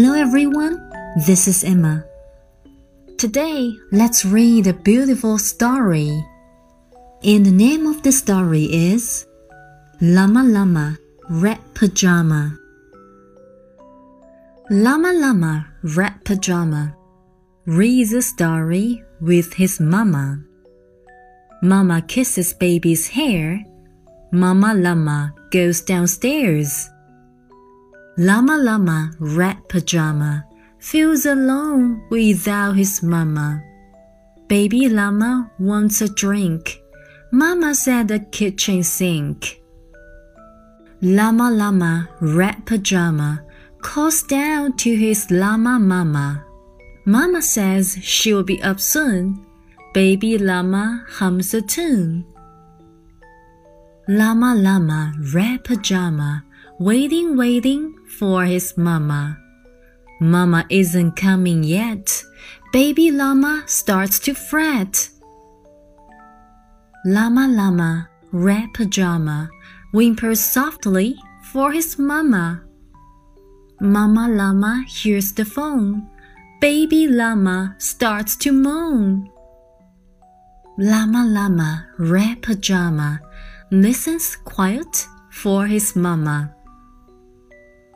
Hello everyone, this is Emma. Today, let's read a beautiful story. And the name of the story is Llama Llama Red Pajama. Llama Llama Red Pajama reads a story with his mama. Mama kisses baby's hair. Mama Llama goes downstairs. Llama Llama Red Pajama feels alone without his mama. Baby Llama wants a drink. Mama's at the kitchen sink. Llama Llama Red Pajama calls down to his llama mama. Mama says she'll be up soon. Baby llama hums a tune. Llama Llama Red Pajama waiting, waiting for his mama. Mama isn't coming yet. Baby llama starts to fret. Llama Llama, red pajama, whimpers softly for his mama. Mama Llama hears the phone. Baby llama starts to moan. Llama Llama, red pajama, listens quiet for his mama.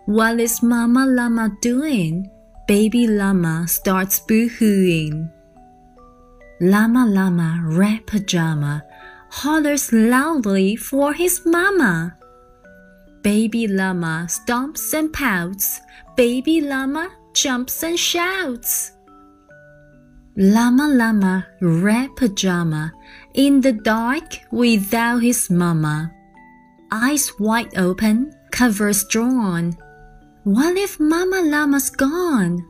What is Mama Llama doing? Baby Llama starts boo-hooing. Llama Llama red pajama hollers loudly for his mama. Baby Llama stomps and pouts. Baby Llama jumps and shouts. Llama Llama red pajama in the dark without his mama. Eyes wide open, covers drawn. What if Mama Llama's gone?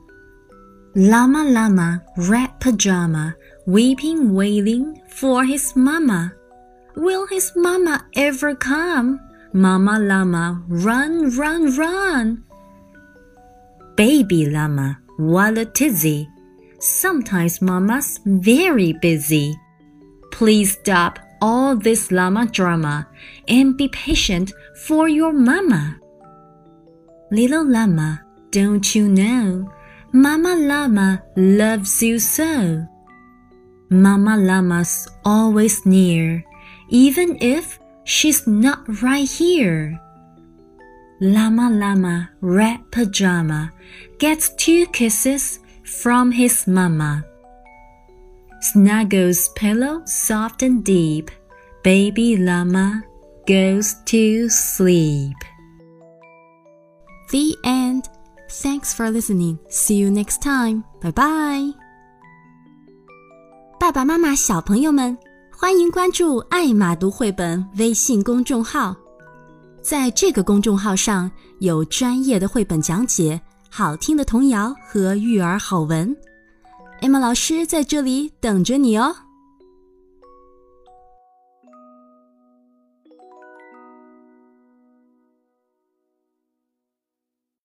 Llama Llama, red pajama, weeping, wailing for his mama. Will his mama ever come? Mama Llama, run, run, run. Baby Llama, what a tizzy. Sometimes Mama's very busy. Please stop all this llama drama and be patient for your mama. Little llama, don't you know? Mama llama loves you so. Mama llama's always near, even if she's not right here. Llama llama red pajama gets two kisses from his mama. Snuggles pillow soft and deep. Baby llama goes to sleep. The end. Thanks for listening. See you next time. Bye bye. 爸爸妈妈、小朋友们，欢迎关注“爱马读绘本”微信公众号。在这个公众号上有专业的绘本讲解、好听的童谣和育儿好文。Emma 老师在这里等着你哦。